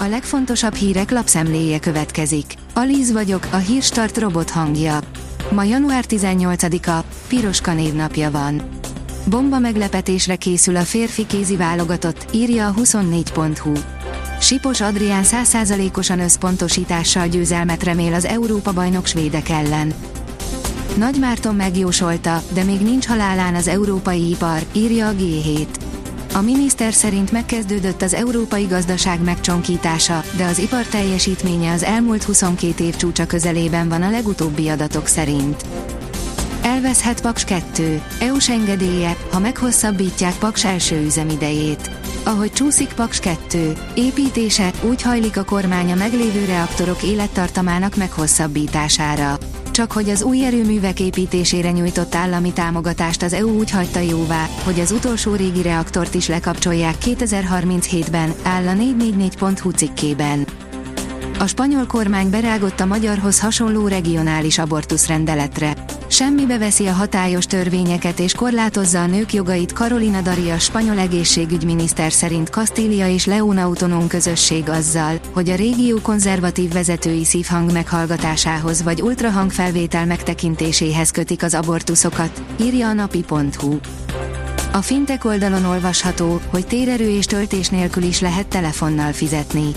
A legfontosabb hírek lapszemléje következik. Alíz vagyok, a hírstart robot hangja. Ma január 18-a, Piroska névnapja van. Bomba meglepetésre készül a férfi kézi válogatott, írja a 24.hu. Sipos Adrián 100%-osan összpontosítással győzelmet remél az Európa-bajnok svédek ellen. Nagy Márton megjósolta, de még nincs halálán az európai ipar, írja a G7. A miniszter szerint megkezdődött az európai gazdaság megcsonkítása, de az ipar teljesítménye az elmúlt 22 év csúcsa közelében van a legutóbbi adatok szerint. Elveszhet Paks 2. EU-s engedélye, ha meghosszabbítják Paks első üzemidejét. Ahogy csúszik Paks 2, építése, úgy hajlik a kormány a meglévő reaktorok élettartamának meghosszabbítására. Csak hogy az új erőművek építésére nyújtott állami támogatást az EU úgy hagyta jóvá, hogy az utolsó régi reaktort is lekapcsolják 2037-ben, áll a 444.hu cikkében. A spanyol kormány berágott a magyarhoz hasonló regionális abortuszrendeletre. Semmibe veszi a hatályos törvényeket és korlátozza a nők jogait Carolina Daria spanyol egészségügyminiszter szerint Kastília és León autonóm közösség azzal, hogy a régió konzervatív vezetői szívhang meghallgatásához vagy ultrahang felvétel megtekintéséhez kötik az abortuszokat, írja a napi.hu. A fintek oldalon olvasható, hogy térerő és töltés nélkül is lehet telefonnal fizetni.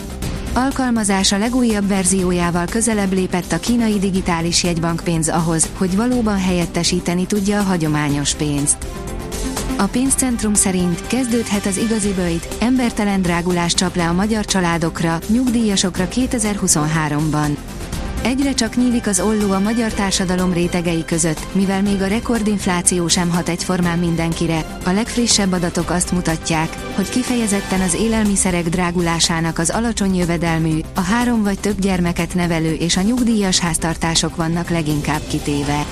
Alkalmazása legújabb verziójával közelebb lépett a kínai digitális jegybankpénz ahhoz, hogy valóban helyettesíteni tudja a hagyományos pénzt. A pénzcentrum szerint kezdődhet az igazi bőjt, embertelen drágulás csap le a magyar családokra, nyugdíjasokra 2023-ban. Egyre csak nyílik az olló a magyar társadalom rétegei között, mivel még a rekordinfláció sem hat egyformán mindenkire. A legfrissebb adatok azt mutatják, hogy kifejezetten az élelmiszerek drágulásának az alacsony jövedelmű, a három vagy több gyermeket nevelő és a nyugdíjas háztartások vannak leginkább kitéve.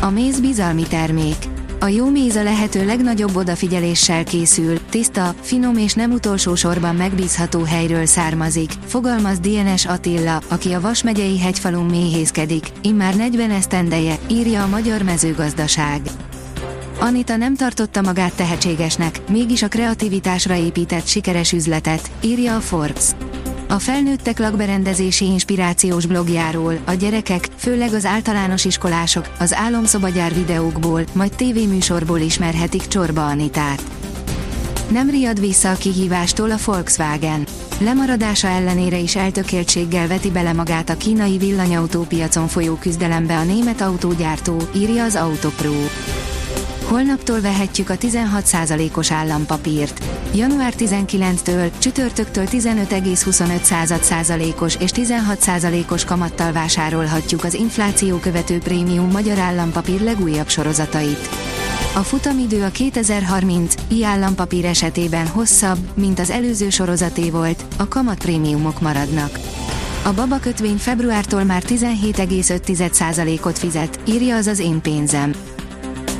A méz bizalmi termék. A jó méz a lehető legnagyobb odafigyeléssel készül, tiszta, finom és nem utolsó sorban megbízható helyről származik, fogalmaz DNS Attila, aki a Vas megyei hegyfalun méhészkedik, immár 40 esztendeje, írja a Magyar Mezőgazdaság. Anita nem tartotta magát tehetségesnek, mégis a kreativitásra épített sikeres üzletet, írja a Forbes. A felnőttek lakberendezési inspirációs blogjáról, a gyerekek, főleg az általános iskolások, az álomszobagyár videókból, majd tévéműsorból ismerhetik Csorba Anitát. Nem riad vissza a kihívástól a Volkswagen. Lemaradása ellenére is eltökéltséggel veti bele magát a kínai villanyautópiacon folyó küzdelembe a német autógyártó, írja az Autopro. Holnaptól vehetjük a 16%-os állampapírt. Január 19-től, csütörtöktől 15,25%-os és 16%-os kamattal vásárolhatjuk az infláció követő prémium magyar állampapír legújabb sorozatait. A futamidő a 2030 i állampapír esetében hosszabb, mint az előző sorozaté volt, a kamatprémiumok maradnak. A baba kötvény februártól már 17,5%-ot fizet, írja az az én pénzem.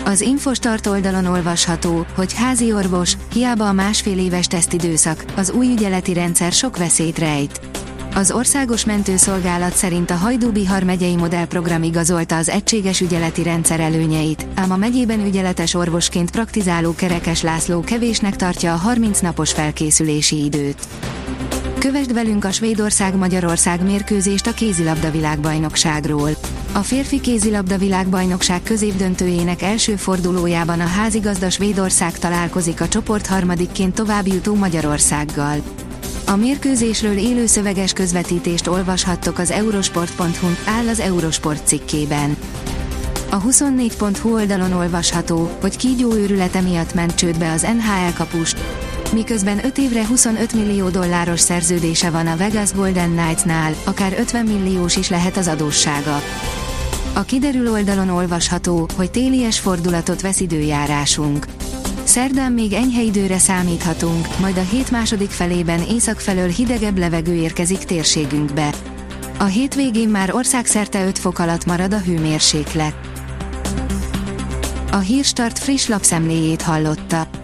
Az Infostart oldalon olvasható, hogy házi orvos, hiába a másfél éves tesztidőszak, az új ügyeleti rendszer sok veszélyt rejt. Az Országos Mentőszolgálat szerint a Hajdú-Bihar modellprogram igazolta az egységes ügyeleti rendszer előnyeit, ám a megyében ügyeletes orvosként praktizáló Kerekes László kevésnek tartja a 30 napos felkészülési időt. Kövesd velünk a Svédország-Magyarország mérkőzést a kézilabda világbajnokságról. A férfi kézilabda világbajnokság középdöntőjének első fordulójában a házigazda Svédország találkozik a csoport harmadikként továbbjutó Magyarországgal. A mérkőzésről élő szöveges közvetítést olvashattok az eurosport.hu-n, áll az Eurosport cikkében. A 24.hu oldalon olvasható, hogy kígyó őrülete miatt ment csődbe az NHL kapust, miközben 5 évre 25 millió dolláros szerződése van a Vegas Golden Knights-nál, akár 50 milliós is lehet az adóssága. A kiderül oldalon olvasható, hogy télies fordulatot vesz időjárásunk. Szerdán még enyhe időre számíthatunk, majd a hét második felében észak felől hidegebb levegő érkezik térségünkbe. A hétvégén már országszerte 5 fok alatt marad a hőmérséklet. A Hírstart friss lapszemléjét hallotta.